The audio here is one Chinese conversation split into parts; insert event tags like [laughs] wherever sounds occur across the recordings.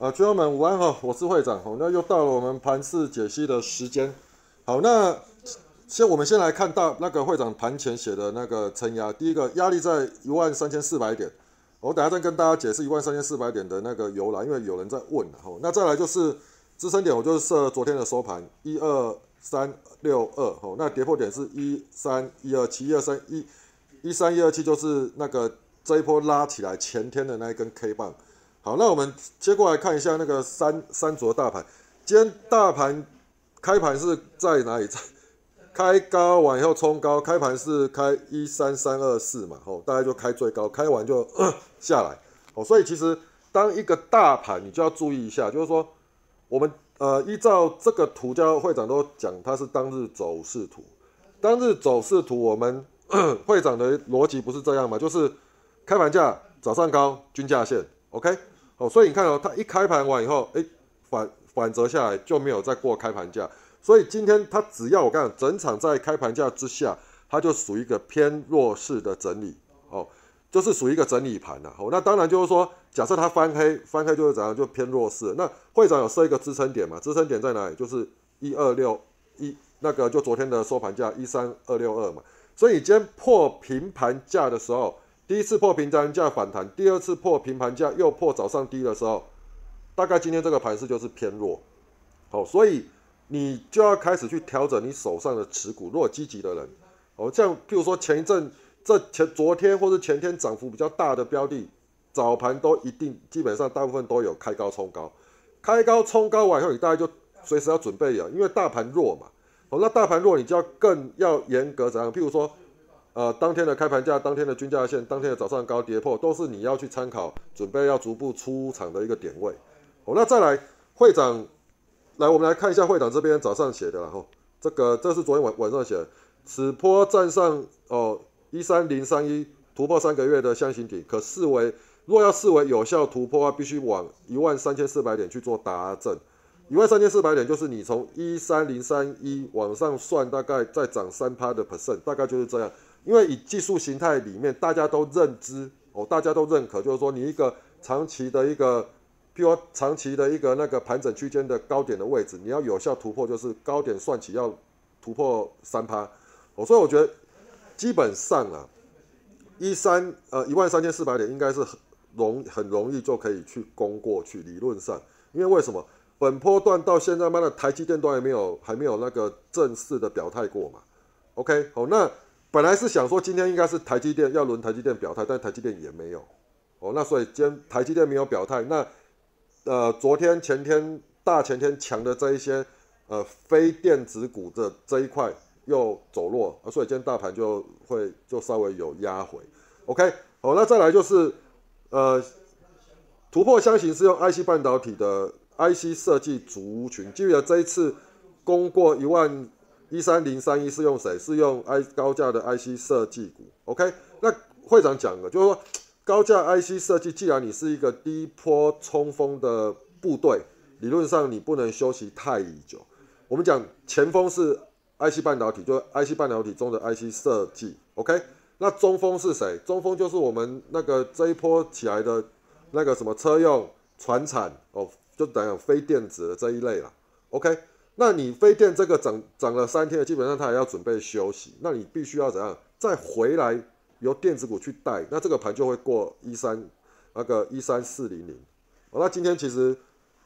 啊，群友们午安哈，我是会长，好，那又到了我们盘市解析的时间。好，那先我们先来看大那个会长盘前写的那个承压，第一个压力在一万三千四百点，我等下再跟大家解释一万三千四百点的那个由来，因为有人在问哈。那再来就是支撑点，我就是设昨天的收盘一二三六二，哦，那跌破点是一三一二七一二三一一三一二七，就是那个这一波拉起来前天的那一根 K 棒。好，那我们接过来看一下那个三三卓大盘。今天大盘开盘是在哪里？在 [laughs] 开高完以后冲高，开盘是开一三三二四嘛，吼，大概就开最高，开完就 [coughs] 下来。哦，所以其实当一个大盘，你就要注意一下，就是说我们呃依照这个图，叫会长都讲它是当日走势图。当日走势图，我们 [coughs] 会长的逻辑不是这样嘛？就是开盘价早上高均价线，OK。哦，所以你看哦，它一开盘完以后，哎，反反折下来就没有再过开盘价，所以今天它只要我讲整场在开盘价之下，它就属于一个偏弱势的整理，哦，就是属于一个整理盘呐。哦，那当然就是说，假设它翻黑，翻黑就是怎样，就偏弱势。那会长有设一个支撑点嘛？支撑点在哪里？就是一二六一，那个就昨天的收盘价一三二六二嘛。所以今天破平盘价的时候。第一次破平盘价反弹，第二次破平盘价又破早上低的时候，大概今天这个盘势就是偏弱，好，所以你就要开始去调整你手上的持股。如果积极的人，哦，像譬如说前一阵这前昨天或者前天涨幅比较大的标的，早盘都一定基本上大部分都有开高冲高，开高冲高完以后，你大概就随时要准备了，因为大盘弱嘛，哦，那大盘弱你就要更要严格怎样？譬如说。呃，当天的开盘价、当天的均价线、当天的早上高跌破，都是你要去参考，准备要逐步出场的一个点位。好，那再来会长，来我们来看一下会长这边早上写的，然后这个这是昨天晚晚上写的，此波站上哦一三零三一突破三个月的箱型底，可视为若要视为有效突破的话，必须往一万三千四百点去做达阵。一万三千四百点就是你从一三零三一往上算，大概再涨三趴的 percent，大概就是这样。因为以技术形态里面，大家都认知哦，大家都认可，就是说你一个长期的一个，譬如长期的一个那个盘整区间的高点的位置，你要有效突破，就是高点算起要突破三趴哦，所以我觉得基本上啊，一三呃一万三千四百点应该是很容很容易就可以去攻过去，理论上，因为为什么本波段到现在，妈的台积电都还没有还没有那个正式的表态过嘛？OK，好那。本来是想说今天应该是台积电要轮台积电表态，但台积电也没有哦。那所以今天台积电没有表态，那呃昨天前天大前天强的这一些呃非电子股的这一块又走弱，所以今天大盘就会就稍微有压回。OK，好，那再来就是呃突破箱型是用 IC 半导体的 IC 设计族群，记得这一次攻过一万。一三零三一是用谁？是用 I 高价的 IC 设计股。OK，那会长讲的，就是说高价 IC 设计，既然你是一个低坡冲锋的部队，理论上你不能休息太久。我们讲前锋是 IC 半导体，就 IC 半导体中的 IC 设计。OK，那中锋是谁？中锋就是我们那个这一波起来的那个什么车用、船产哦，就等于非电子的这一类了。OK。那你飞电这个涨涨了三天，基本上它也要准备休息。那你必须要怎样再回来由电子股去带，那这个盘就会过一三那个一三四零零。那今天其实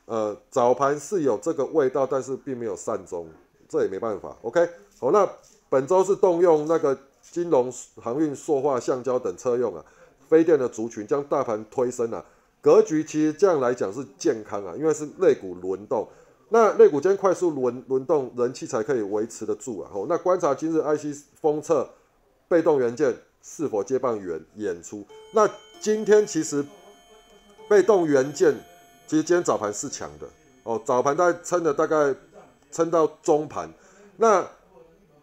呃早盘是有这个味道，但是并没有善终，这也没办法。OK，好，那本周是动用那个金融、航运、塑化、橡胶等车用啊，飞电的族群将大盘推升啊，格局其实这样来讲是健康啊，因为是类股轮动。那肋骨间快速轮轮动，人气才可以维持得住啊！吼，那观察今日 IC 封测被动元件是否接棒演演出？那今天其实被动元件其实今天早盘是强的哦，早盘大概撑的大概撑到中盘。那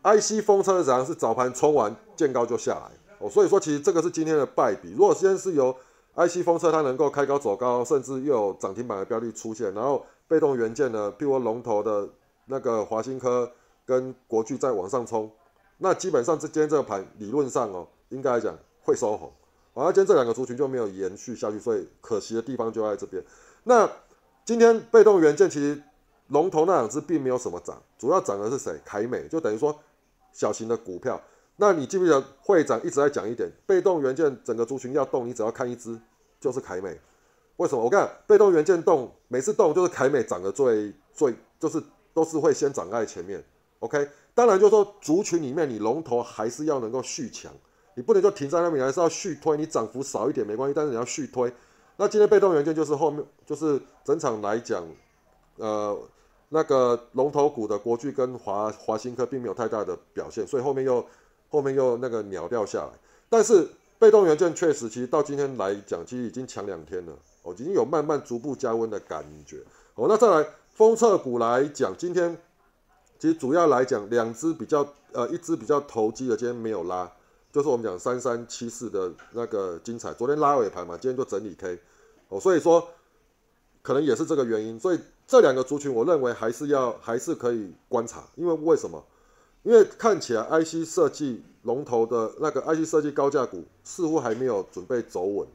IC 封测怎样？是早盘冲完见高就下来哦，所以说其实这个是今天的败笔。如果今天是由 IC 封测它能够开高走高，甚至又有涨停板的标的出现，然后。被动元件呢，譬如龙头的那个华新科跟国巨在往上冲，那基本上这今天这个盘理论上哦，应该来讲会收红，而今天这两个族群就没有延续下去，所以可惜的地方就在这边。那今天被动元件其实龙头那两只并没有什么涨，主要涨的是谁？凯美，就等于说小型的股票。那你记不记得会长一直在讲一点，被动元件整个族群要动，你只要看一只就是凯美。为什么？我看被动元件动，每次动就是凯美涨得最最，就是都是会先涨在前面。OK，当然就是说族群里面你龙头还是要能够续强，你不能就停在那边，还是要续推。你涨幅少一点没关系，但是你要续推。那今天被动元件就是后面就是整场来讲，呃，那个龙头股的国巨跟华华新科并没有太大的表现，所以后面又后面又那个秒掉下来。但是被动元件确实，其实到今天来讲，其实已经强两天了。哦，已经有慢慢逐步加温的感觉。哦，那再来封测股来讲，今天其实主要来讲，两只比较呃，一只比较投机的，今天没有拉，就是我们讲三三七四的那个精彩，昨天拉尾盘嘛，今天就整理 K。哦，所以说可能也是这个原因。所以这两个族群，我认为还是要还是可以观察，因为为什么？因为看起来 IC 设计龙头的那个 IC 设计高价股似乎还没有准备走稳。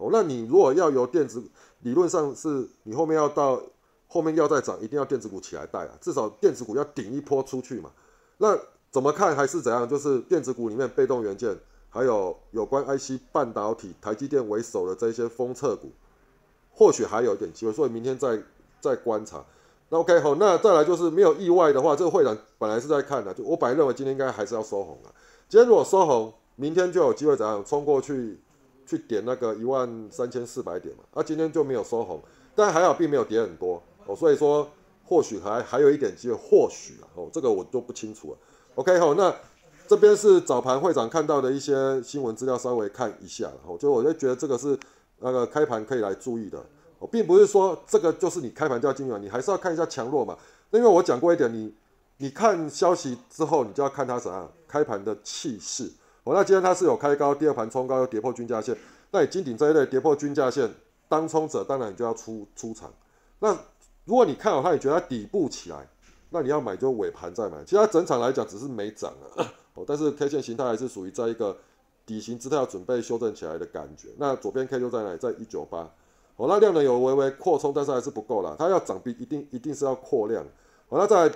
哦，那你如果要由电子，理论上是你后面要到后面要再涨，一定要电子股起来带啊，至少电子股要顶一波出去嘛。那怎么看还是怎样？就是电子股里面被动元件，还有有关 IC 半导体、台积电为首的这些封测股，或许还有一点机会。所以明天再再观察。那 OK 好，那再来就是没有意外的话，这个会长本来是在看的，就我本来认为今天应该还是要收红啊。今天如果收红，明天就有机会怎样冲过去？去点那个一万三千四百点嘛，啊，今天就没有收红，但还好并没有跌很多哦，所以说或许还还有一点机会，或许啊，哦，这个我就不清楚了。OK，好，那这边是早盘会长看到的一些新闻资料，稍微看一下，哦，就我就觉得这个是那个开盘可以来注意的，哦，并不是说这个就是你开盘就要进嘛，你还是要看一下强弱嘛。那因为我讲过一点，你你看消息之后，你就要看它怎样开盘的气势。哦，那今天它是有开高，第二盘冲高又跌破均价线，那你金顶这一类跌破均价线，当冲者当然你就要出出场。那如果你看好它，你觉得它底部起来，那你要买就尾盘再买。其实它整场来讲只是没涨啊，哦，但是 K 线形态还是属于在一个底型姿态要准备修正起来的感觉。那左边 K 就在哪里？在一九八。哦，那量能有微微扩充，但是还是不够了，它要涨必一定一定是要扩量。哦，那在。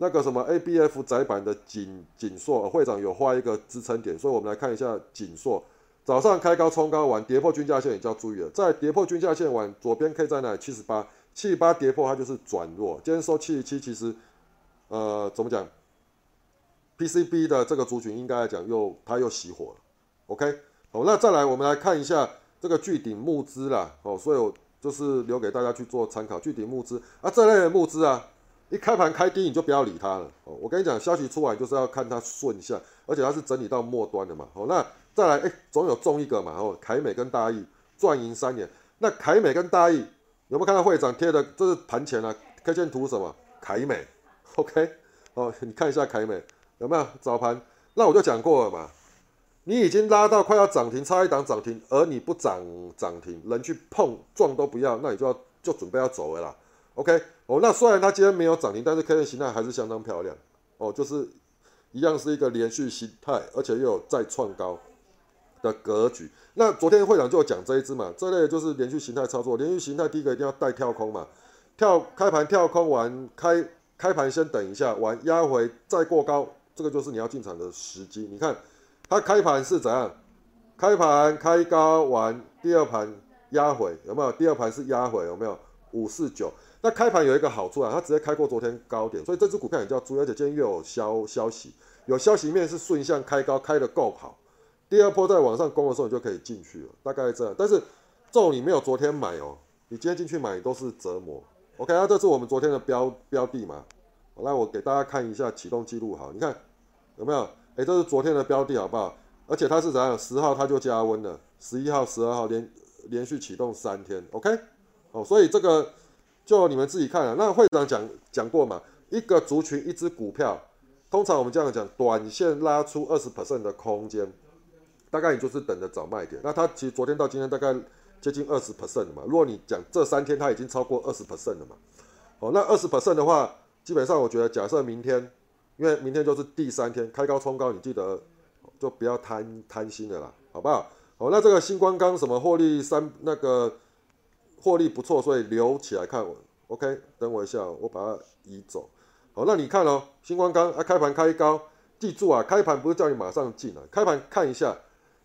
那个什么 A B F 窄板的紧紧缩，会长有画一个支撑点，所以我们来看一下紧缩。早上开高冲高完跌破均价线，也就要注意了。在跌破均价线完，左边 K 在哪里？七十八，七十八跌破它就是转弱。今天收七十七，其实呃怎么讲？P C B 的这个族群应该来讲又它又熄火了。OK，好，那再来我们来看一下这个巨顶募资啦。哦，所以我就是留给大家去做参考。巨顶募资啊，这类的募资啊。一开盘开低你就不要理它了哦。我跟你讲，消息出来就是要看它顺向，而且它是整理到末端的嘛。好，那再来，哎，总有中一个嘛。哦，凯美跟大益赚赢三年。那凯美跟大益有没有看到会长贴的？这是盘前啊，K 线图什么？凯美，OK，哦，你看一下凯美有没有早盘？那我就讲过了嘛，你已经拉到快要涨停，差一档涨停，而你不涨涨停，人去碰撞都不要，那你就要就准备要走了啦。OK，哦，那虽然它今天没有涨停，但是 K 线形态还是相当漂亮哦，就是一样是一个连续形态，而且又有再创高的格局。那昨天会长就讲这一支嘛，这类就是连续形态操作，连续形态第一个一定要带跳空嘛，跳开盘跳空完开开盘先等一下，完压回再过高，这个就是你要进场的时机。你看它开盘是怎样？开盘开高完第二盘压回有没有？第二盘是压回有没有？五四九。那开盘有一个好处啊，它直接开过昨天高点，所以这只股票也叫注意，而且今天又有消消息，有消息面是顺向开高，开的够好，第二波在往上攻的时候你就可以进去了，大概这样。但是这种你没有昨天买哦，你今天进去买都是折磨。OK，那这是我们昨天的标标的嘛？来，我给大家看一下启动记录，好，你看有没有？哎，这是昨天的标的，好不好？而且它是怎样？十号它就加温了，十一号、十二号连连续启动三天，OK，哦，所以这个。就你们自己看了，那会长讲讲过嘛？一个族群一只股票，通常我们这样讲，短线拉出二十 percent 的空间，大概你就是等着找卖点。那它其实昨天到今天大概接近二十 percent 嘛。如果你讲这三天它已经超过二十 percent 了嘛，哦，那二十 percent 的话，基本上我觉得假设明天，因为明天就是第三天开高冲高，你记得就不要贪贪心的啦，好不好？好，那这个星光钢什么获利三那个。获利不错，所以留起来看。OK，等我一下，我把它移走。好，那你看哦，星光钢啊，开盘开高，记住啊，开盘不是叫你马上进来，开盘看一下，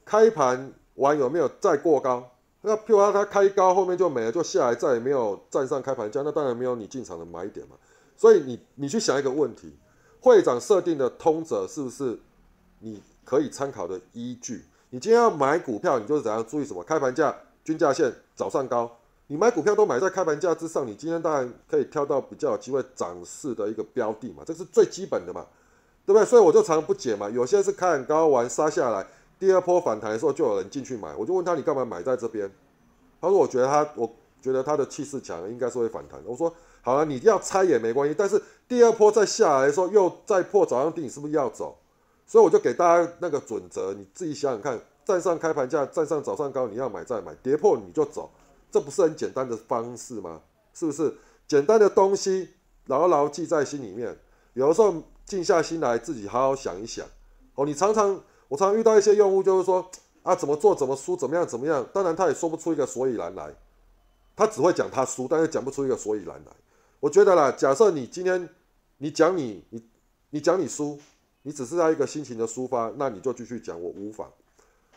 开盘完有没有再过高？那譬如说它开高后面就没了，就下来再也没有站上开盘价，那当然没有你进场的买点嘛。所以你你去想一个问题，会长设定的通则是不是你可以参考的依据？你今天要买股票，你就是怎样注意什么？开盘价、均价线、早上高。你买股票都买在开盘价之上，你今天当然可以挑到比较有机会涨势的一个标的嘛，这是最基本的嘛，对不对？所以我就常不解嘛，有些是开很高完杀下来，第二波反弹的时候就有人进去买，我就问他你干嘛买在这边？他说我觉得他，我觉得他的气势强，应该是会反弹。我说好了，你要猜也没关系，但是第二波再下来的时候又再破早上低，你是不是要走？所以我就给大家那个准则，你自己想想看，站上开盘价，站上早上高，你要买再买，跌破你就走。这不是很简单的方式吗？是不是简单的东西牢牢记在心里面？有的时候静下心来，自己好好想一想。哦，你常常我常常遇到一些用户，就是说啊，怎么做怎么输，怎么样怎么样。当然他也说不出一个所以然来，他只会讲他输，但是讲不出一个所以然来。我觉得啦，假设你今天你讲你你你讲你输，你只是在一个心情的抒发，那你就继续讲，我无法。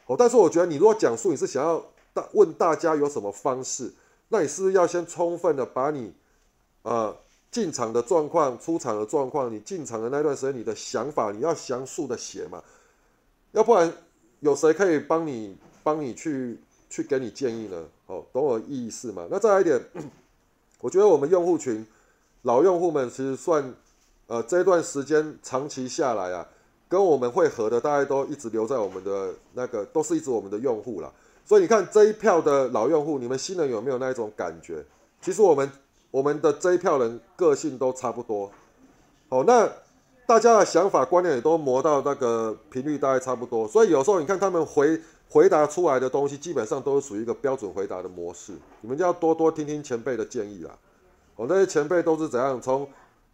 哦，但是我觉得你如果讲述，你是想要。大问大家有什么方式？那你是不是要先充分的把你，呃，进场的状况、出场的状况，你进场的那段时间你的想法，你要详述的写嘛？要不然有谁可以帮你帮你去去给你建议呢？哦，懂我意思吗？那再来一点，[clears throat] 我觉得我们用户群老用户们其实算，呃，这段时间长期下来啊，跟我们会合的，大概都一直留在我们的那个，都是一直我们的用户了。所以你看这一票的老用户，你们新人有没有那一种感觉？其实我们我们的这一票人个性都差不多，好，那大家的想法观念也都磨到那个频率大概差不多。所以有时候你看他们回回答出来的东西，基本上都是属于一个标准回答的模式。你们就要多多听听前辈的建议啦。哦，那些前辈都是怎样从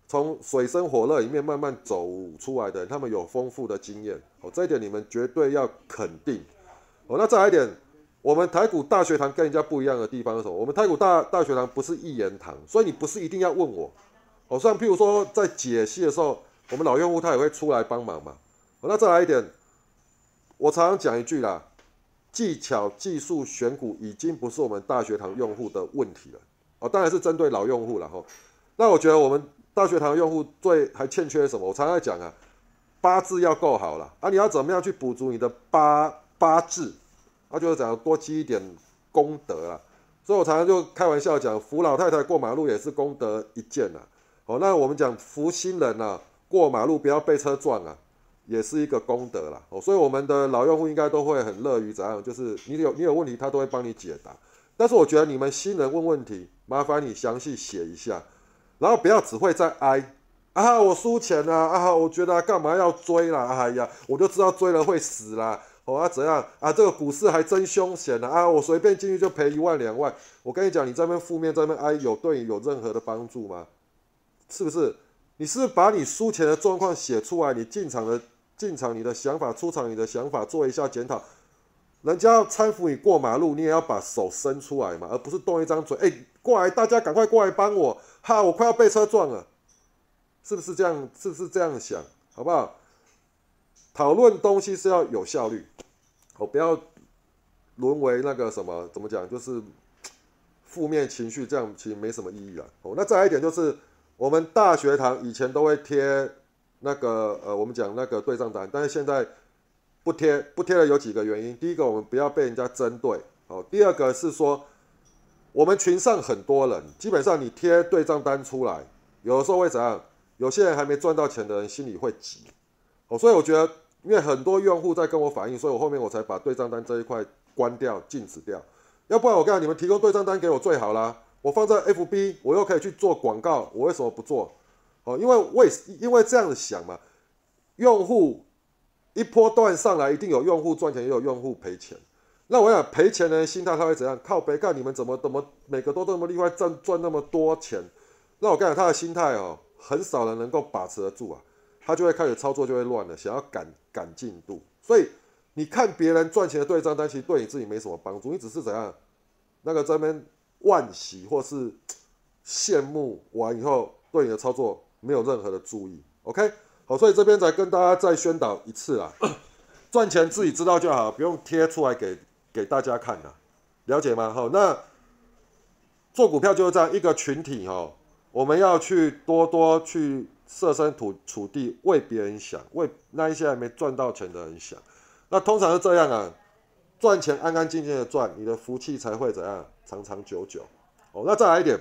从水深火热里面慢慢走出来的，他们有丰富的经验。哦，这一点你们绝对要肯定。哦，那再来一点。我们台股大学堂跟人家不一样的地方是什么？我们台股大大学堂不是一言堂，所以你不是一定要问我。哦，像譬如说在解析的时候，我们老用户他也会出来帮忙嘛。哦，那再来一点，我常常讲一句啦，技巧、技术选股已经不是我们大学堂用户的问题了。哦，当然是针对老用户了哈。那我觉得我们大学堂用户最还欠缺什么？我常常讲啊，八字要够好了啊，你要怎么样去补足你的八八字？他就是讲多积一点功德啊，所以我常常就开玩笑讲，扶老太太过马路也是功德一件呐。哦，那我们讲扶新人呐，过马路不要被车撞啊，也是一个功德啦。哦，所以我们的老用户应该都会很乐于怎样，就是你有你有问题，他都会帮你解答。但是我觉得你们新人问问题，麻烦你详细写一下，然后不要只会在哀啊，我输钱了啊，我觉得干嘛要追啦？哎呀，我就知道追了会死啦。哦啊，怎样啊？这个股市还真凶险呢！啊，我随便进去就赔一万两万。我跟你讲，你这边负面这边哎，有对你有任何的帮助吗？是不是？你是把你输钱的状况写出来，你进场的进场你的想法，出场你的想法，做一下检讨。人家要搀扶你过马路，你也要把手伸出来嘛，而不是动一张嘴。哎，过来，大家赶快过来帮我！哈，我快要被车撞了，是不是这样？是不是这样想？好不好？讨论东西是要有效率，哦，不要沦为那个什么，怎么讲，就是负面情绪，这样其实没什么意义了。哦，那再来一点就是，我们大学堂以前都会贴那个呃，我们讲那个对账单，但是现在不贴，不贴了有几个原因。第一个，我们不要被人家针对，哦，第二个是说，我们群上很多人，基本上你贴对账单出来，有的时候会怎样？有些人还没赚到钱的人心里会急，哦，所以我觉得。因为很多用户在跟我反映，所以我后面我才把对账单这一块关掉、禁止掉。要不然我告诉你们，提供对账单给我最好啦。我放在 FB，我又可以去做广告，我为什么不做？哦，因为为因为这样子想嘛，用户一波段上来，一定有用户赚钱，也有用户赔钱。那我想赔钱的心态他会怎样？靠背干你们怎么怎么每个都这么厉害，赚赚那么多钱？那我告诉他的心态哦，很少人能够把持得住啊。他就会开始操作，就会乱了，想要赶赶进度。所以你看别人赚钱的对账单，其实对你自己没什么帮助。你只是怎样，那个这边惋惜或是羡慕完以后，对你的操作没有任何的注意。OK，好，所以这边再跟大家再宣导一次啦，[coughs] 赚钱自己知道就好，不用贴出来给给大家看的，了解吗？好，那做股票就是这样一个群体哦，我们要去多多去设身处处地为别人想，为那一些还没赚到钱的人想。那通常是这样啊，赚钱安安静静的赚，你的福气才会怎样长长久久。哦，那再来一点，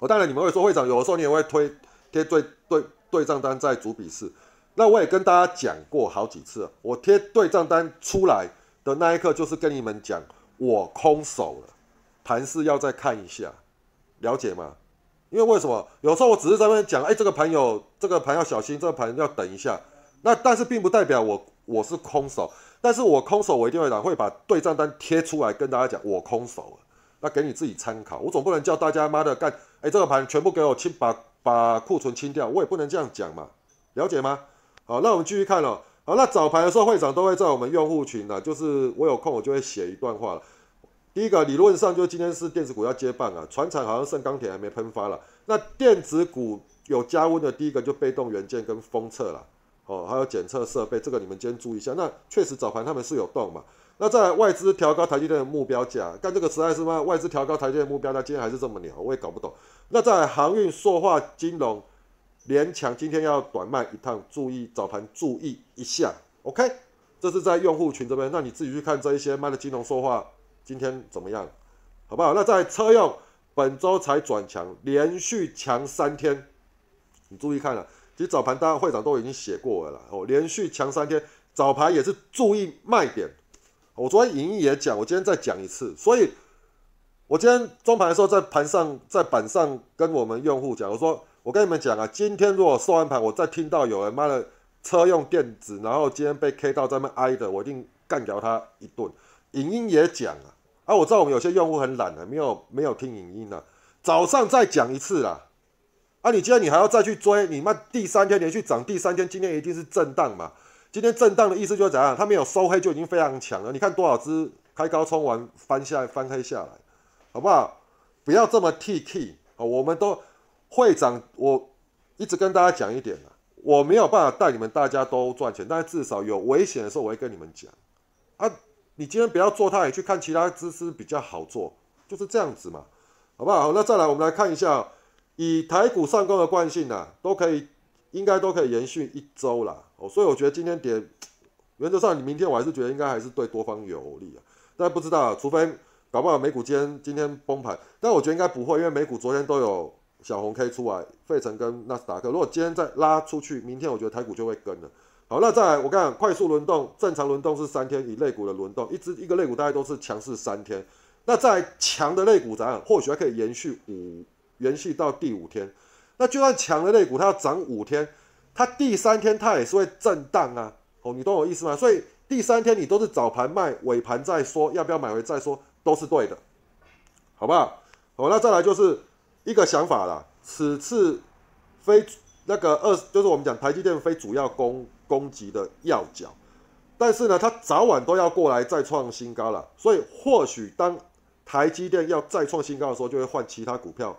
哦，当然你们会说会长有的时候你也会推贴对对对账单在主笔试，那我也跟大家讲过好几次，我贴对账单出来的那一刻就是跟你们讲我空手了，盘势要再看一下，了解吗？因为为什么有时候我只是在那边讲，哎，这个盘有这个盘要小心，这个盘要等一下，那但是并不代表我我是空手。但是我空手，我一定会打，会把对账单贴出来跟大家讲，我空手了，那给你自己参考。我总不能叫大家妈的干，哎，这个盘全部给我清，把把库存清掉，我也不能这样讲嘛，了解吗？好，那我们继续看了。好，那早盘的时候，会长都会在我们用户群呢，就是我有空我就会写一段话了。第一个理论上就今天是电子股要接棒啊，船厂好像剩钢铁还没喷发了，那电子股有加温的第一个就被动元件跟封测了。哦，还有检测设备，这个你们今天注意一下。那确实早盘他们是有动嘛？那在外资调高台积电的目标价，干这个实在是吗？外资调高台积电目标，那今天还是这么牛，我也搞不懂。那在航运、塑化、金融、联强，今天要短卖一趟，注意早盘注意一下。OK，这是在用户群这边，那你自己去看这一些卖的金融、塑化今天怎么样，好不好？那在车用，本周才转强，连续强三天，你注意看了。其实早盘，大家会长都已经写过了啦。哦，连续强三天，早盘也是注意卖点。我昨天影音也讲，我今天再讲一次。所以，我今天中盘的时候在盘上，在板上跟我们用户讲，我说我跟你们讲啊，今天如果收完盘，我再听到有人卖了车用电子，然后今天被 K 到在那挨的，我一定干掉他一顿。影音也讲啊，啊，我知道我们有些用户很懒的，没有没有听影音的，早上再讲一次啦。啊，你今天你还要再去追？你妈第三天连续涨，第三天今天一定是震荡嘛？今天震荡的意思就是怎样？它没有收黑就已经非常强了。你看多少只开高冲完翻下翻黑下来，好不好？不要这么 T T 啊！我们都会长，我一直跟大家讲一点啊，我没有办法带你们大家都赚钱，但是至少有危险的时候我会跟你们讲啊。你今天不要做它，也去看其他知识比较好做，就是这样子嘛，好不好？那再来我们来看一下。以台股上攻的惯性啊，都可以，应该都可以延续一周啦。哦，所以我觉得今天跌，原则上你明天我还是觉得应该还是对多方有利啊。但不知道，除非搞不好美股今天今天崩盘，但我觉得应该不会，因为美股昨天都有小红 K 出来，费城跟纳斯达克，如果今天再拉出去，明天我觉得台股就会跟了。好，那再来我看快速轮动，正常轮动是三天，以肋骨的轮动，一只一个肋骨大概都是强势三天。那在强的肋骨怎样？或许还可以延续五。延续到第五天，那就算强的肋骨它要涨五天，它第三天它也是会震荡啊。哦，你懂我意思吗？所以第三天你都是早盘卖，尾盘再说要不要买回再说，都是对的，好不好？好，那再来就是一个想法了。此次非那个二，就是我们讲台积电非主要攻攻击的要角，但是呢，它早晚都要过来再创新高了。所以或许当台积电要再创新高的时候，就会换其他股票。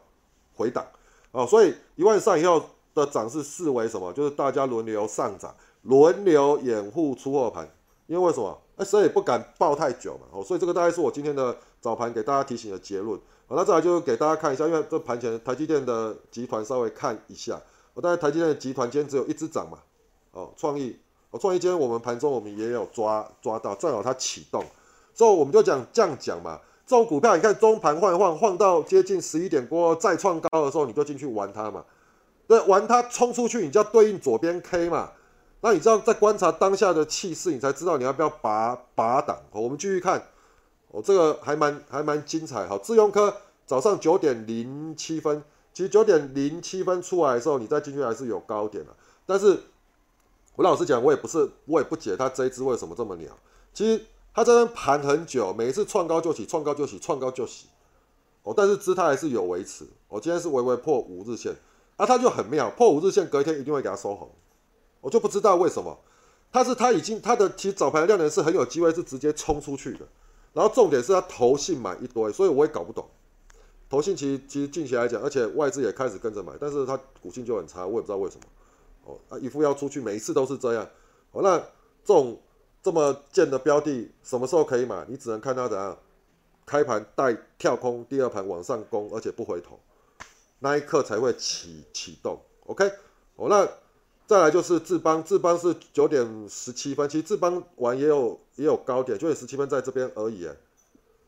回档，哦，所以一万上以后的涨势视为什么？就是大家轮流上涨，轮流掩护出货盘。因为为什么？哎，谁也不敢抱太久嘛。哦，所以这个大概是我今天的早盘给大家提醒的结论。好，那再来就是给大家看一下，因为这盘前台积电的集团稍微看一下。我大概台积电的集团今天只有一只涨嘛。哦，创意，哦，创意今天我们盘中我们也有抓抓到，正好它启动，所以我们就讲这样讲嘛。这种股票，你看中盘晃一晃，晃到接近十一点过后再创高的时候，你就进去玩它嘛。对，玩它冲出去，你就要对应左边 K 嘛。那你知道在观察当下的气势，你才知道你要不要拔拔档。我们继续看，哦，这个还蛮还蛮精彩。好，智用科早上九点零七分，其实九点零七分出来的时候，你再进去还是有高点的。但是我老实讲，我也不是，我也不解它这一只为什么这么鸟。其实。它这边盘很久，每一次创高就起，创高就起，创高就起，哦，但是姿态还是有维持。我今天是微微破五日线，啊，它就很妙，破五日线隔一天一定会给它收红，我就不知道为什么，它是它已经它的其实早盘量能是很有机会是直接冲出去的，然后重点是它投信买一堆，所以我也搞不懂，投信其实其实近期来讲，而且外资也开始跟着买，但是它股性就很差，我也不知道为什么。哦啊，一副要出去，每一次都是这样。哦，那这种这么贱的标的，什么时候可以买？你只能看它怎样开盘带跳空，第二盘往上攻，而且不回头，那一刻才会启启动。OK，哦，那再来就是智邦，智邦是九点十七分，其实智邦完也有也有高点，九点十七分在这边而已。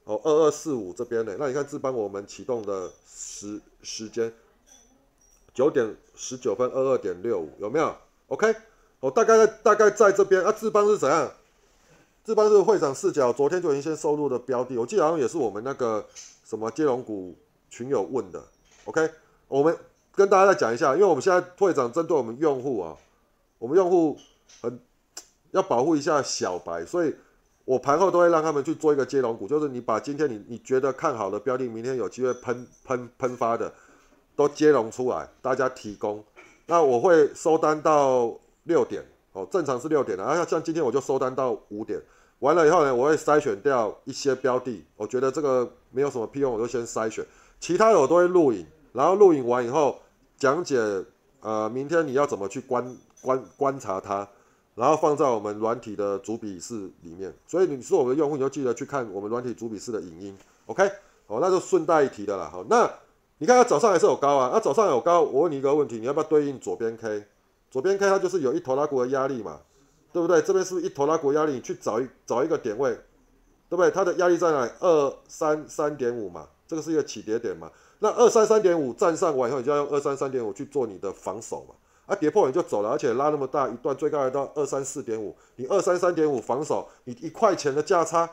哦，二二四五这边呢，那你看智邦我们启动的时时间九点十九分二二点六五有没有？OK，哦，大概在大概在这边啊。志邦是怎样？志邦是会长视角，昨天就已经先收入的标的，我记得好像也是我们那个什么接龙股群友问的。OK，我们跟大家再讲一下，因为我们现在会长针对我们用户啊，我们用户很要保护一下小白，所以。我盘后都会让他们去做一个接龙股，就是你把今天你你觉得看好的标的，明天有机会喷喷喷发的，都接龙出来，大家提供。那我会收单到六点，哦，正常是六点的。然后像今天我就收单到五点，完了以后呢，我会筛选掉一些标的，我觉得这个没有什么屁用，我就先筛选。其他的我都会录影，然后录影完以后讲解，呃，明天你要怎么去观观观察它。然后放在我们软体的主笔试里面，所以你是我们的用户，你就记得去看我们软体主笔试的影音，OK？哦，那就顺带一提的啦。好，那你看它早上还是有高啊，那早上有高，我问你一个问题，你要不要对应左边 K？左边 K 它就是有一头拉股的压力嘛，对不对？这边是不是一头拉股压力？你去找一找一个点位，对不对？它的压力在哪？二三三点五嘛，这个是一个起跌点嘛。那二三三点五站上完以后，你就要用二三三点五去做你的防守嘛。啊，跌破你就走了，而且拉那么大一段，最高来到二三四点五，你二三三点五防守，你一块钱的价差，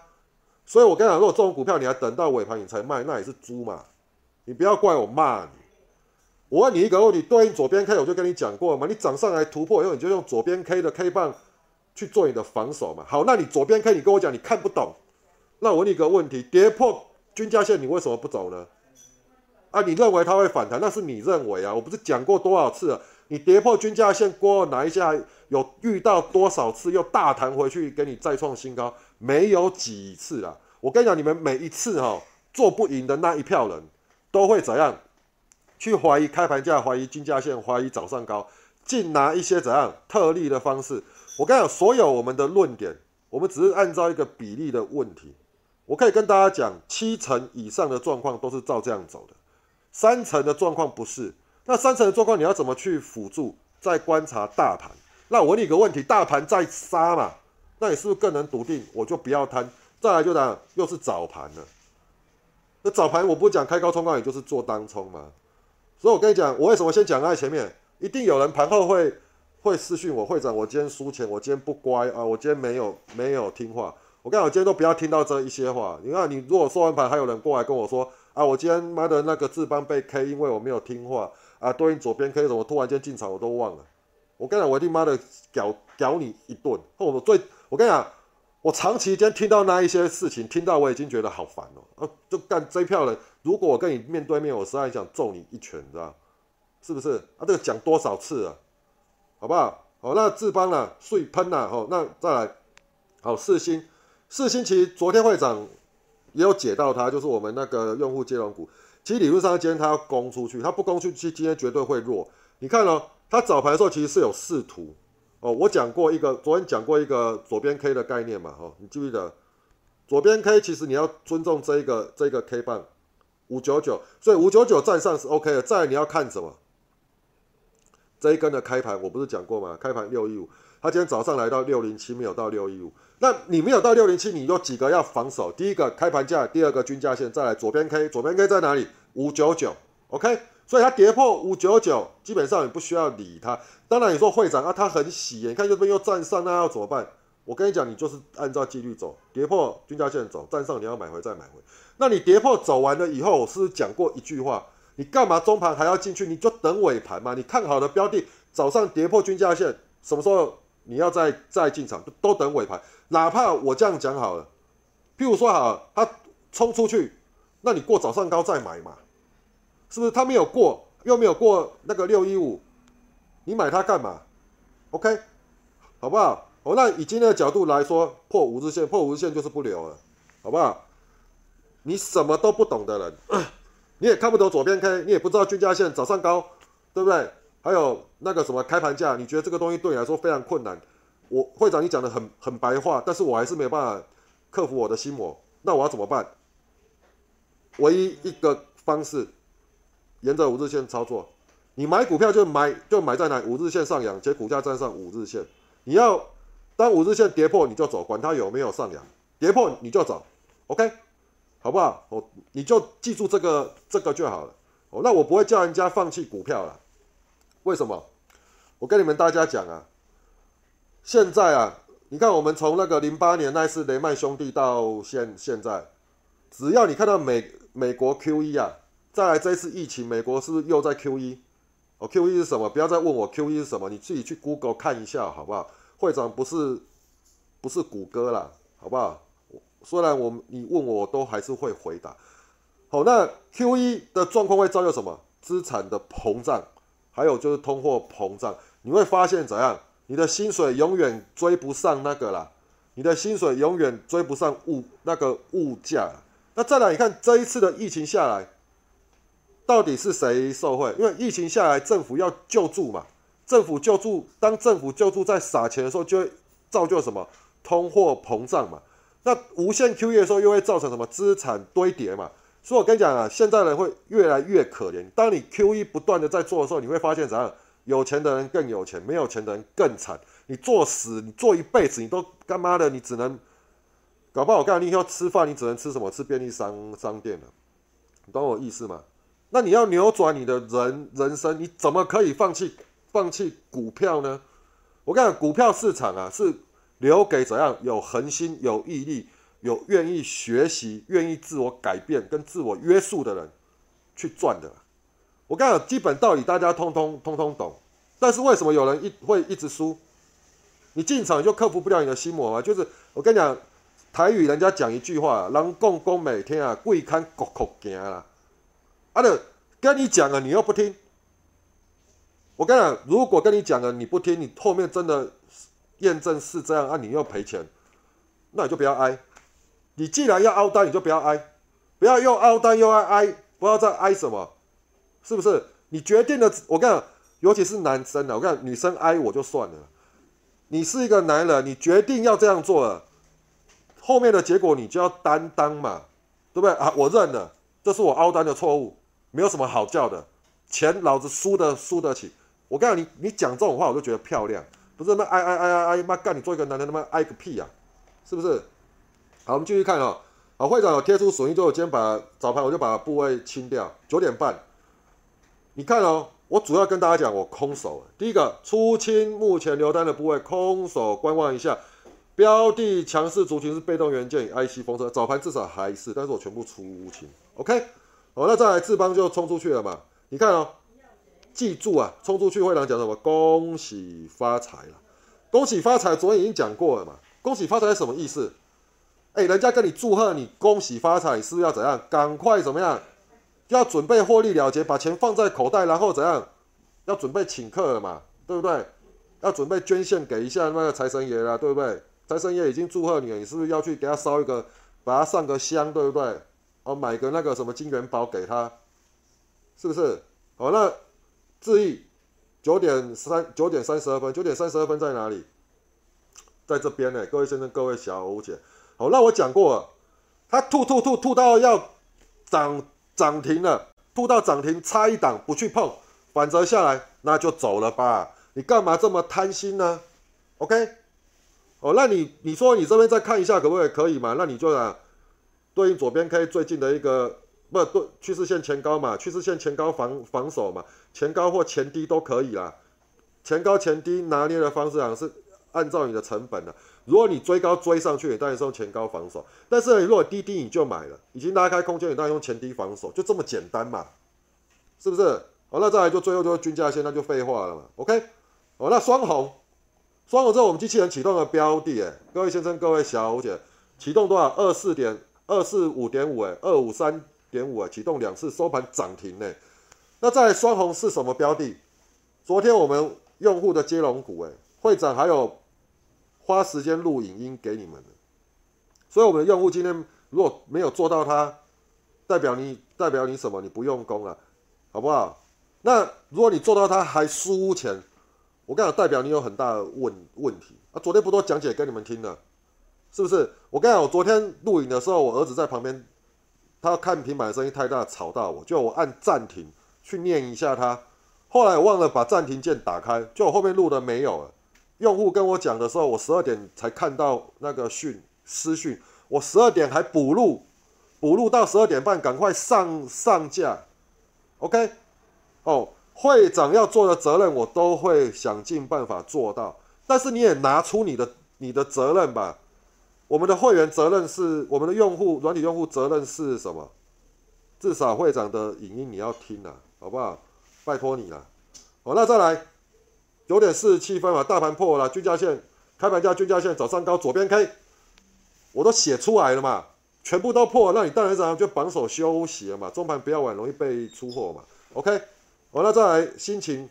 所以我跟你讲，如果这种股票你还等到尾盘你才卖，那也是猪嘛，你不要怪我骂你。我问你一个问题，对应左边 K，我就跟你讲过嘛，你涨上来突破以后，你就用左边 K 的 K 棒去做你的防守嘛。好，那你左边 K，你跟我讲你看不懂，那我问你一个问题，跌破均价线你为什么不走呢？啊，你认为它会反弹，那是你认为啊，我不是讲过多少次了？你跌破均价线过后，哪一下有遇到多少次又大弹回去给你再创新高？没有几次啊！我跟你讲，你们每一次哈做不赢的那一票人，都会怎样？去怀疑开盘价，怀疑均价线，怀疑早上高，尽拿一些怎样特例的方式。我跟你讲，所有我们的论点，我们只是按照一个比例的问题。我可以跟大家讲，七成以上的状况都是照这样走的，三成的状况不是。那三成的状况你要怎么去辅助？再观察大盘。那我问你一个问题：大盘在杀嘛？那你是不是更能笃定？我就不要贪。再来就讲，又是早盘了。那早盘我不讲开高冲高，也就是做当冲嘛。所以我跟你讲，我为什么先讲在前面？一定有人盘后会会私讯我会长，我今天输钱，我今天不乖啊，我今天没有没有听话。我跟你讲，我今天都不要听到这一些话。你看，你如果收完盘，还有人过来跟我说啊，我今天妈的那个智邦被 K，因为我没有听话。啊，对应左边 K 怎么突然间进场我都忘了。我跟你讲，我一定妈的屌屌你一顿。我最我跟你讲，我长期间听到那一些事情，听到我已经觉得好烦哦。啊，就干这一票人，如果我跟你面对面，我实在想揍你一拳，知道是不是？啊，这个讲多少次了，好不好？好，那志邦呢？碎喷呐，好，那再来，好四星，四星其实昨天会长也有解到它，就是我们那个用户接龙股。其实理论上今天它要攻出去，它不攻出去，今天绝对会弱。你看哦，它早盘的时候其实是有视图哦。我讲过一个，昨天讲过一个左边 K 的概念嘛，哈，你记不记得？左边 K 其实你要尊重这一个这一个 K 棒五九九，所以五九九站上是 OK 的。再你要看什么？这一根的开盘，我不是讲过吗？开盘六一五，它今天早上来到六零七，没有到六一五。那你没有到六零七，你有几个要防守？第一个开盘价，第二个均价线，再来左边 K，左边 K 在哪里？五九九，OK，所以它跌破五九九，基本上你不需要理它。当然你说会长啊，他很喜，你看这边又站上，那要怎么办？我跟你讲，你就是按照纪律走，跌破均价线走，站上你要买回再买回。那你跌破走完了以后，我是不是讲过一句话？你干嘛中盘还要进去？你就等尾盘嘛。你看好的标的早上跌破均价线，什么时候你要再再进场？都等尾盘。哪怕我这样讲好了，譬如说好，他冲出去，那你过早上高再买嘛，是不是？他没有过，又没有过那个六一五，你买它干嘛？OK，好不好？哦，那以今天的角度来说，破五日线，破五日线就是不留了，好不好？你什么都不懂的人，[coughs] 你也看不懂左边 K，你也不知道均价线早上高，对不对？还有那个什么开盘价，你觉得这个东西对你来说非常困难。我会长，你讲的很很白话，但是我还是没有办法克服我的心魔。那我要怎么办？唯一一个方式，沿着五日线操作。你买股票就买就买在哪？五日线上扬，且股价站上五日线。你要当五日线跌破，你就走，管它有没有上扬，跌破你就走，OK，好不好？我你就记住这个这个就好了。哦，那我不会叫人家放弃股票了。为什么？我跟你们大家讲啊。现在啊，你看我们从那个零八年那次雷曼兄弟到现现在，只要你看到美美国 Q E 啊，再来这一次疫情，美国是不是又在 Q E？哦，Q E 是什么？不要再问我 Q E 是什么，你自己去 Google 看一下好不好？会长不是不是谷歌啦，好不好？虽然我你问我都还是会回答。好，那 Q E 的状况会造就什么？资产的膨胀，还有就是通货膨胀，你会发现怎样？你的薪水永远追不上那个啦，你的薪水永远追不上物那个物价。那再来，你看这一次的疫情下来，到底是谁受贿？因为疫情下来，政府要救助嘛，政府救助，当政府救助在撒钱的时候，就会造就什么通货膨胀嘛。那无限 QE 的时候，又会造成什么资产堆叠嘛。所以我跟你讲啊，现在人会越来越可怜。当你 QE 不断的在做的时候，你会发现怎样？有钱的人更有钱，没有钱的人更惨。你做死，你做一辈子，你都干妈的，你只能搞不好。我告诉你，要吃饭，你只能吃什么？吃便利商商店了。你懂我意思吗？那你要扭转你的人人生，你怎么可以放弃放弃股票呢？我跟你讲，股票市场啊，是留给怎样有恒心、有毅力、有愿意学习、愿意自我改变跟自我约束的人去赚的。我跟你讲，基本道理大家通通通通懂，但是为什么有人一会一直输？你进场就克服不了你的心魔吗？就是我跟你讲，台语人家讲一句话，人讲讲每天啊，贵看国国行啦。啊的，跟你讲了，你又不听。我跟你讲，如果跟你讲了你不听，你后面真的验证是这样啊，你又赔钱，那你就不要挨。你既然要凹单，你就不要挨，不要又凹单又爱挨，不要再挨什么。是不是你决定了？我跟你讲，尤其是男生的，我跟你讲，女生挨我就算了。你是一个男人，你决定要这样做了，后面的结果你就要担当嘛，对不对啊？我认了，这是我凹单的错误，没有什么好叫的。钱老子输的输得起。我跟你讲，你你讲这种话，我就觉得漂亮，不是那挨挨挨挨挨妈干！你做一个男人他妈挨个屁呀，是不是？好，我们继续看啊。好，会长有贴出损益之后，今天把早盘我就把部位清掉，九点半。你看哦，我主要跟大家讲，我空手。第一个出清目前留单的部位，空手观望一下。标的强势族群是被动元件、IC 风车，早盘至少还是，但是我全部出清。OK，好，那再来志邦就冲出去了嘛？你看哦，记住啊，冲出去会长讲什么？恭喜发财了，恭喜发财，昨天已经讲过了嘛？恭喜发财是什么意思？哎，人家跟你祝贺你恭喜发财，是不是要怎样？赶快怎么样？要准备获利了结，把钱放在口袋，然后怎样？要准备请客了嘛，对不对？要准备捐献给一下那个财神爷了，对不对？财神爷已经祝贺你了，你是不是要去给他烧一个，把他上个香，对不对？哦，买个那个什么金元宝给他，是不是？好，那致意九点三九点三十二分，九点三十二分在哪里？在这边呢，各位先生，各位小姐。好，那我讲过了，他吐吐吐吐到要涨。涨停了，吐到涨停，差一档不去碰，反折下来那就走了吧。你干嘛这么贪心呢？OK，哦，那你你说你这边再看一下可不可以？可以嘛？那你就啊，对应左边 K 最近的一个不对趋势线前高嘛，趋势线前高防防守嘛，前高或前低都可以啦。前高前低拿捏的方式啊，是按照你的成本的。如果你追高追上去，当然是用前高防守；但是如果低低你就买了，已经拉开空间，你当然用前低防守，就这么简单嘛，是不是？好，那再来就最后就是均价线，那就废话了嘛。OK，好，那双红，双红之后我们机器人启动了标的，哎，各位先生、各位小姐，启动多少？二四点二四五点五，哎，二五三点五，哎，启动两次收盘涨停，哎，那在双红是什么标的？昨天我们用户的接龙股，哎，会长还有。花时间录影音给你们，所以我们的用户今天如果没有做到它，代表你代表你什么？你不用功了，好不好？那如果你做到它还输钱，我跟你讲，代表你有很大的问问题啊！昨天不都讲解给你们听了，是不是？我跟你讲，我昨天录影的时候，我儿子在旁边，他看平板的声音太大，吵到我，就我按暂停去念一下他，后来我忘了把暂停键打开，就我后面录的没有了。用户跟我讲的时候，我十二点才看到那个讯私讯，我十二点还补录，补录到十二点半，赶快上上架，OK。哦，会长要做的责任，我都会想尽办法做到。但是你也拿出你的你的责任吧。我们的会员责任是，我们的用户软体用户责任是什么？至少会长的影音你要听啊，好不好？拜托你了。好，那再来九点四十七分嘛，大盘破了，均价线开盘价均价线早上高，左边 K 我都写出来了嘛，全部都破，那你当然早上就绑手休息了嘛，中盘不要玩，容易被出货嘛。OK。好，那再来心情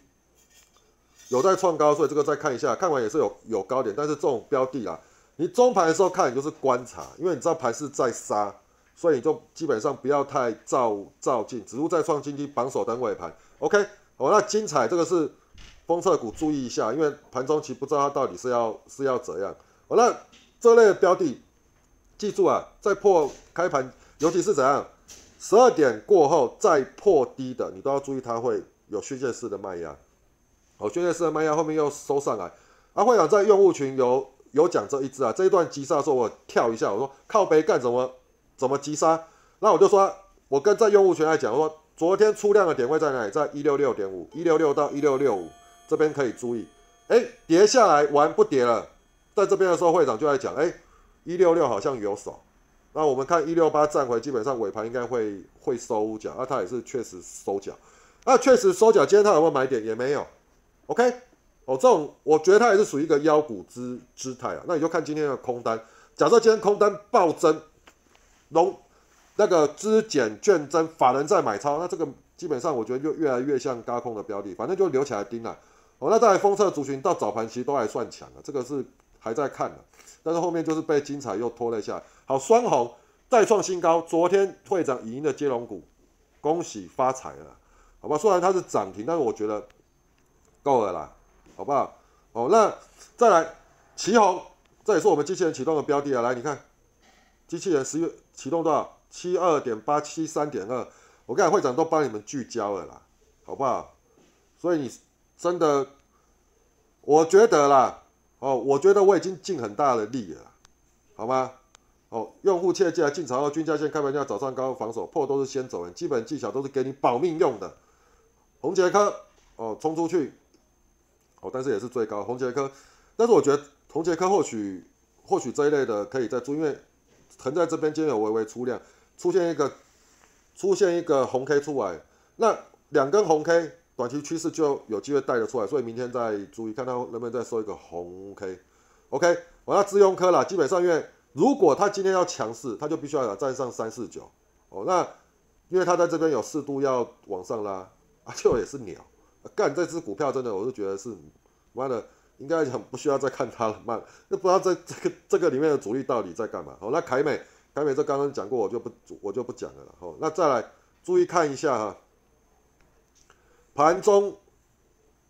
有在创高，所以这个再看一下，看完也是有有高点，但是这种标的啊，你中盘的时候看，你就是观察，因为你知道盘是在杀，所以你就基本上不要太照照进，指数再创新低，榜首单位盘。OK，好，那精彩这个是封测股，注意一下，因为盘中期不知道它到底是要是要怎样。好，那这类的标的，记住啊，在破开盘，尤其是怎样，十二点过后再破低的，你都要注意它会。有宣泄式的卖压，好，宣泄式的卖压后面又收上来。阿会长在用户群有有讲这一支啊，这一段急杀的时候我跳一下，我说靠背干怎么怎么急杀？那我就说，我跟在用户群来讲，我说昨天出量的点位在哪里？在一六六点五，一六六到一六六五这边可以注意。哎，跌下来完不跌了，在这边的时候会长就在讲，哎，一六六好像有手。那我们看一六八站回，基本上尾盘应该会会收脚，那它也是确实收脚。那确实收脚，今天他有没有买点？也没有。OK，哦，这种我觉得它也是属于一个腰股姿姿态啊。那你就看今天的空单，假设今天空单暴增，龙那个资减券增，法人在买超，那这个基本上我觉得就越来越像高空的标的，反正就留起来盯了。哦，那在封测族群到早盘其实都还算强的，这个是还在看的，但是后面就是被精彩又拖了一下。好，双红再创新高，昨天会长语音的接龙股，恭喜发财了。好吧，虽然它是涨停，但是我觉得够了啦，好不好？哦，那再来旗红，这也是我们机器人启动的标的啊。来，你看，机器人十月启动多少？七二点八七三点二。我刚才会长都帮你们聚焦了啦，好不好？所以你真的，我觉得啦，哦，我觉得我已经尽很大的力了，好吗？哦，用户切记啊，进场后均价线开盘价早上高防守破都是先走人，基本技巧都是给你保命用的。红杰科哦，冲出去哦，但是也是最高红杰科，但是我觉得红杰科或许或许这一类的可以再做，因为横在这边今天有微微出量，出现一个出现一个红 K 出来，那两根红 K 短期趋势就有机会带得出来，所以明天再注意看它能不能再收一个红 K，OK，我要自用科了，基本上因为如果它今天要强势，它就必须要站上三四九哦，那因为它在这边有适度要往上拉。啊就也是鸟，干这只股票真的，我是觉得是，妈的，应该讲不需要再看它了，妈，那不知道这这个这个里面的主力到底在干嘛？好，那凯美，凯美这刚刚讲过，我就不我就不讲了了。好，那再来注意看一下哈，盘中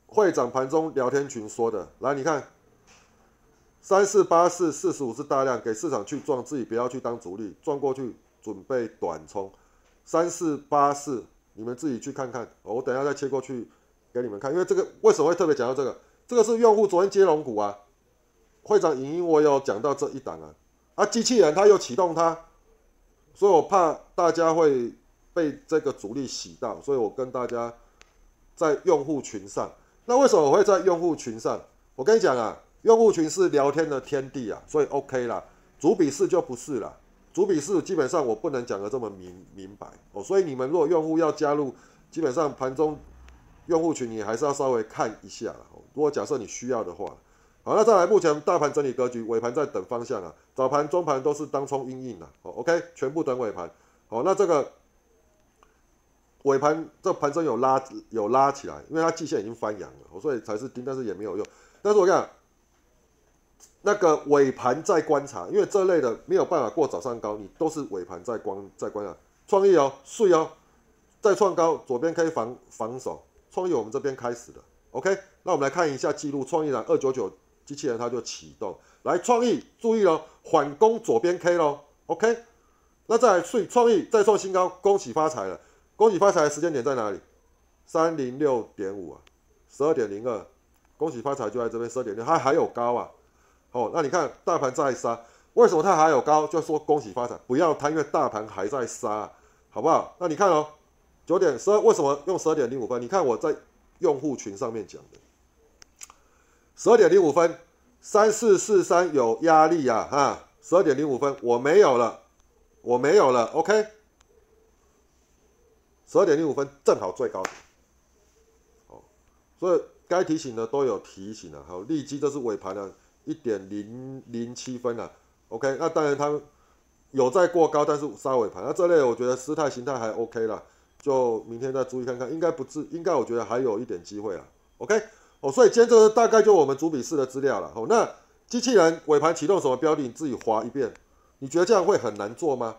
会长盘中聊天群说的，来你看，三四八四四十五是大量，给市场去撞，自己不要去当主力，撞过去准备短冲，三四八四。你们自己去看看，我等下再切过去给你们看，因为这个为什么会特别讲到这个？这个是用户昨天接龙股啊，会长影音我有讲到这一档啊，啊，机器人他又启动它，所以我怕大家会被这个主力洗到，所以我跟大家在用户群上。那为什么我会在用户群上？我跟你讲啊，用户群是聊天的天地啊，所以 OK 啦，主笔试就不是了。主笔是基本上我不能讲的这么明明白哦，所以你们如果用户要加入，基本上盘中用户群你还是要稍微看一下了。如果假设你需要的话，好，那再来，目前大盘整理格局，尾盘在等方向啊，早盘、中盘都是当冲阴影的哦。OK，全部等尾盘。好，那这个尾盘这盘中有拉有拉起来，因为它季线已经翻阳了，所以才是盯，但是也没有用。但是我讲。那个尾盘在观察，因为这类的没有办法过早上高，你都是尾盘在观在观察。创意哦，税哦，再创高，左边可以防防守。创意我们这边开始了，OK，那我们来看一下记录，创意栏二九九机器人它就启动，来创意注意喽，缓攻左边 K 喽，OK，那再来创创意再创新高，恭喜发财了，恭喜发财的时间点在哪里？三零六点五啊，十二点零二，恭喜发财就在这边十二点六，它还有高啊，哦，那你看大盘在杀，为什么它还有高？就说恭喜发财，不要贪，因为大盘还在杀，好不好？那你看哦。九点十二，为什么用十二点零五分？你看我在用户群上面讲的，十二点零五分，三四四三有压力呀，哈，十二点零五分我没有了，我没有了，OK，十二点零五分正好最高，哦，所以该提醒的都有提醒了，好，利基这是尾盘的一点零零七分了，OK，那当然它有在过高，但是杀尾盘，那这类我觉得姿态形态还 OK 了。就明天再注意看看，应该不至，应该我觉得还有一点机会啊。OK，哦，所以今天这个大概就我们主笔式的资料了。哦，那机器人尾盘启动什么标的，你自己划一遍。你觉得这样会很难做吗？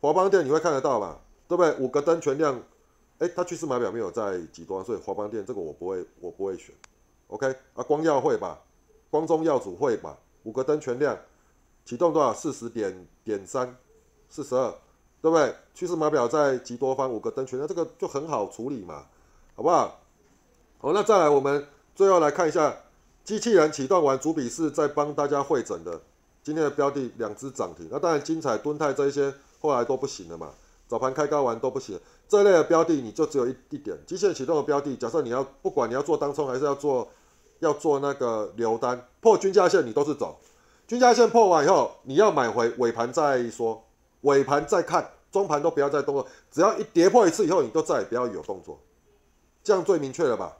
华邦店你会看得到嘛？对不对？五个灯全亮，哎，它趋势码表没有在极端，所以华邦店这个我不会，我不会选。OK，啊，光耀会吧，光中耀组会吧，五个灯全亮，启动多少？四十点点三，四十二。对不对？趋势码表在极多方五个灯全那这个就很好处理嘛，好不好？好，那再来我们最后来看一下机器人启动完主笔是在帮大家会诊的今天的标的两只涨停，那当然精彩敦泰这一些后来都不行了嘛，早盘开高完都不行，这类的标的你就只有一一点机器人启动的标的，假设你要不管你要做当冲还是要做要做那个留单破均价线你都是走，均价线破完以后你要买回尾盘再说，尾盘再看。中盘都不要再动作，只要一跌破一次以后，你都再也不要有动作，这样最明确了吧？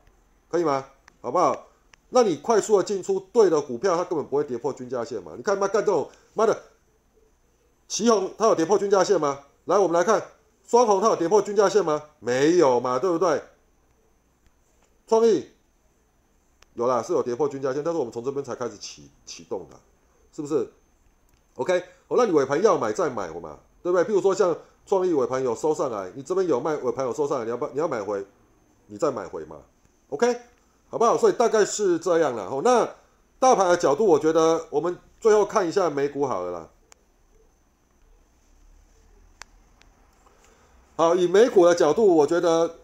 可以吗？好不好？那你快速的进出对的股票，它根本不会跌破均价线嘛？你看妈干这种妈的，旗红它有跌破均价线吗？来，我们来看双红它有跌破均价线吗？没有嘛，对不对？创意有啦，是有跌破均价线，但是我们从这边才开始启启动的，是不是？OK，哦，那你尾盘要买再买嘛？对不对？譬如说像创意尾盘有收上来，你这边有卖尾盘有收上来，你要不你要买回，你再买回嘛？OK，好不好？所以大概是这样了。哦，那大盘的角度，我觉得我们最后看一下美股好了啦。好，以美股的角度，我觉得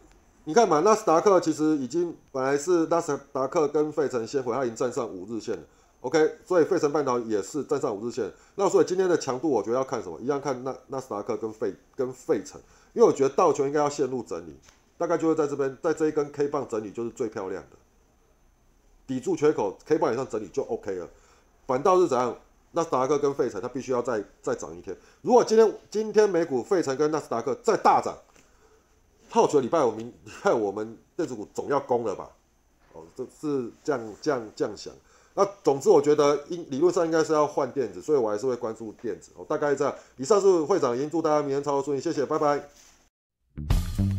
你看嘛，纳斯达克其实已经本来是纳斯达克跟费城先回，它已经站上五日线了。OK，所以费城半导也是站上五日线。那所以今天的强度，我觉得要看什么？一样看纳纳斯达克跟费跟费城，因为我觉得道琼应该要陷入整理，大概就会在这边，在这一根 K 棒整理就是最漂亮的，抵住缺口 K 棒以上整理就 OK 了。反倒是怎样？纳斯达克跟费城，它必须要再再涨一天。如果今天今天美股费城跟纳斯达克再大涨，那我觉得礼拜五明礼拜我们电子股总要攻了吧？哦，这是这样这样这样想。那总之我觉得应理论上应该是要换电子所以我还是会关注电子哦。大概这样以上是会长已经祝大家明天操作顺利谢谢拜拜。